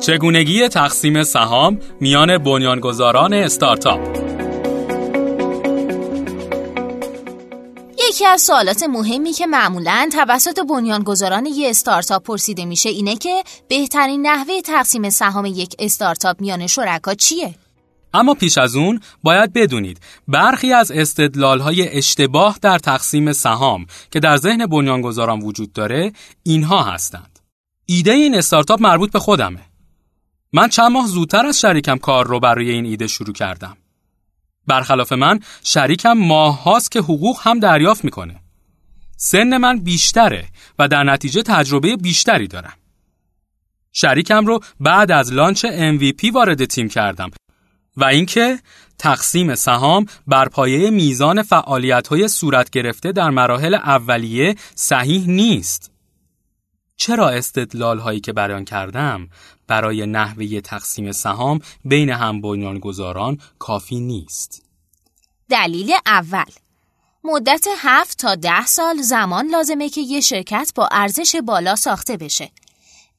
چگونگی تقسیم سهام میان بنیانگذاران استارتاپ یکی از سوالات مهمی که معمولا توسط بنیانگذاران یک استارتاپ پرسیده میشه اینه که بهترین نحوه تقسیم سهام یک استارتاپ میان شرکا چیه؟ اما پیش از اون باید بدونید برخی از استدلالهای اشتباه در تقسیم سهام که در ذهن بنیانگذاران وجود داره اینها هستند. ایده این استارتاپ مربوط به خودمه. من چند ماه زودتر از شریکم کار رو برای این ایده شروع کردم. برخلاف من شریکم ماه هاست که حقوق هم دریافت می‌کنه. سن من بیشتره و در نتیجه تجربه بیشتری دارم. شریکم رو بعد از لانچ MVP وارد تیم کردم و اینکه تقسیم سهام بر پایه میزان فعالیت‌های صورت گرفته در مراحل اولیه صحیح نیست. چرا استدلال هایی که بیان کردم برای نحوه تقسیم سهام بین هم بنیانگذاران کافی نیست؟ دلیل اول مدت هفت تا ده سال زمان لازمه که یه شرکت با ارزش بالا ساخته بشه.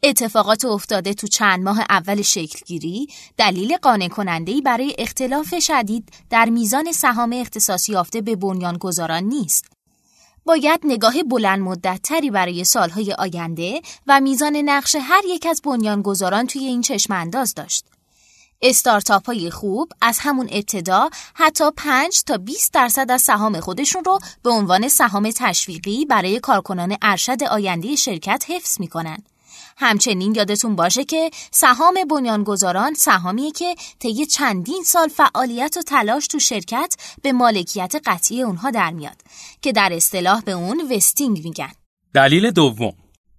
اتفاقات افتاده تو چند ماه اول شکلگیری دلیل قانع کننده برای اختلاف شدید در میزان سهام اختصاصی یافته به بنیانگذاران نیست. باید نگاه بلند مدت تری برای سالهای آینده و میزان نقش هر یک از بنیانگذاران توی این چشم انداز داشت. استارتاپ های خوب از همون ابتدا حتی 5 تا 20 درصد از سهام خودشون رو به عنوان سهام تشویقی برای کارکنان ارشد آینده شرکت حفظ می‌کنن. همچنین یادتون باشه که سهام بنیانگذاران سهامیه که طی چندین سال فعالیت و تلاش تو شرکت به مالکیت قطعی اونها در میاد که در اصطلاح به اون وستینگ میگن. دلیل دوم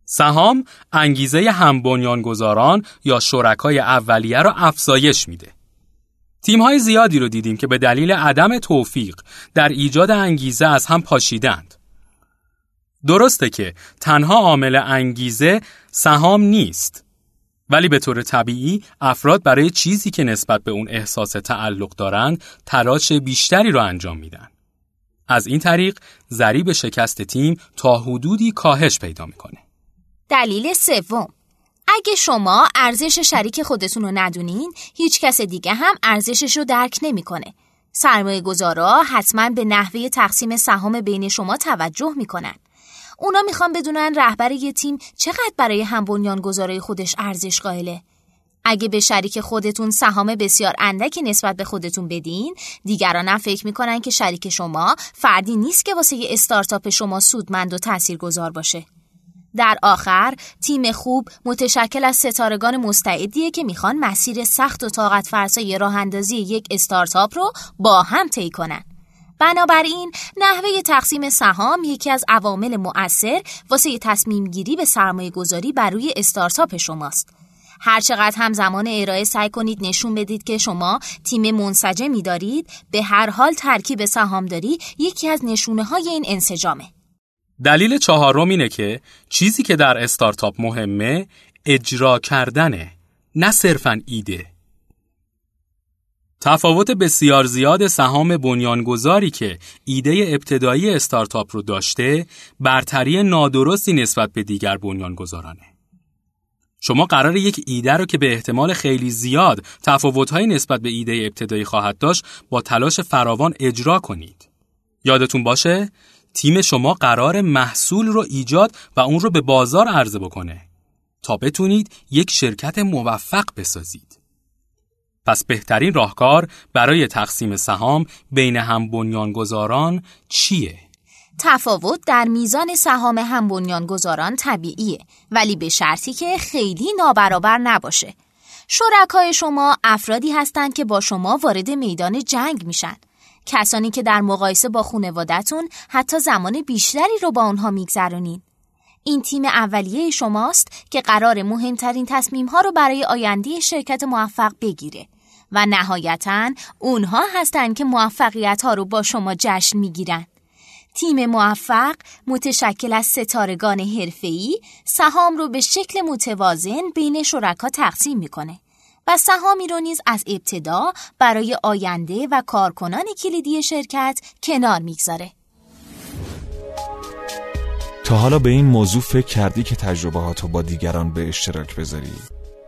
سهام انگیزه هم بنیانگذاران یا شرکای اولیه را افزایش میده. تیم‌های زیادی رو دیدیم که به دلیل عدم توفیق در ایجاد انگیزه از هم پاشیدند. درسته که تنها عامل انگیزه سهام نیست ولی به طور طبیعی افراد برای چیزی که نسبت به اون احساس تعلق دارند تلاش بیشتری رو انجام میدن. از این طریق ضریب شکست تیم تا حدودی کاهش پیدا می‌کنه. دلیل سوم اگه شما ارزش شریک خودتون رو ندونین هیچ کس دیگه هم ارزشش رو درک نمی‌کنه. سرمایه گذارا حتما به نحوه تقسیم سهام بین شما توجه می‌کنن. اونا می‌خوان بدونن رهبر یه تیم چقدر برای هم بنیانگذارای خودش ارزش قائله. اگه به شریک خودتون سهام بسیار اندکی نسبت به خودتون بدین، دیگران هم فکر می‌کنن که شریک شما فردی نیست که واسه یه استارتاپ شما سودمند و تاثیرگذار باشه. در آخر تیم خوب متشکل از ستارگان مستعدیه که می‌خوان مسیر سخت و طاقت فرسای راه اندازی یک استارتاپ رو با هم طی کنن. بنابراین نحوه تقسیم سهام یکی از عوامل مؤثر واسه تصمیم گیری به سرمایه گذاری بر روی استارتاپ شماست. هرچقدر هم زمان ارائه سعی کنید نشون بدید که شما تیم منسجمی دارید به هر حال ترکیب سهامداری یکی از نشونه های این انسجامه. دلیل چهارم اینه که چیزی که در استارتاپ مهمه اجرا کردنه نه صرفا ایده تفاوت بسیار زیاد سهام بنیانگذاری که ایده ابتدایی استارتاپ رو داشته برتری نادرستی نسبت به دیگر بنیانگذارانه. شما قرار یک ایده رو که به احتمال خیلی زیاد تفاوت‌های نسبت به ایده ابتدایی خواهد داشت با تلاش فراوان اجرا کنید. یادتون باشه تیم شما قرار محصول رو ایجاد و اون رو به بازار عرضه بکنه تا بتونید یک شرکت موفق بسازید. پس بهترین راهکار برای تقسیم سهام بین هم بنیانگذاران چیه؟ تفاوت در میزان سهام هم بنیانگذاران طبیعیه ولی به شرطی که خیلی نابرابر نباشه. شرکای شما افرادی هستند که با شما وارد میدان جنگ میشن. کسانی که در مقایسه با خونوادتون حتی زمان بیشتری رو با اونها میگذرونین. این تیم اولیه شماست که قرار مهمترین تصمیم ها رو برای آینده شرکت موفق بگیره و نهایتا اونها هستند که موفقیت ها رو با شما جشن می‌گیرن. تیم موفق متشکل از ستارگان حرفه‌ای سهام رو به شکل متوازن بین شرکا تقسیم می‌کنه و سهامی رو نیز از ابتدا برای آینده و کارکنان کلیدی شرکت کنار می‌گذاره. تا حالا به این موضوع فکر کردی که تجربه با دیگران به اشتراک بذاری؟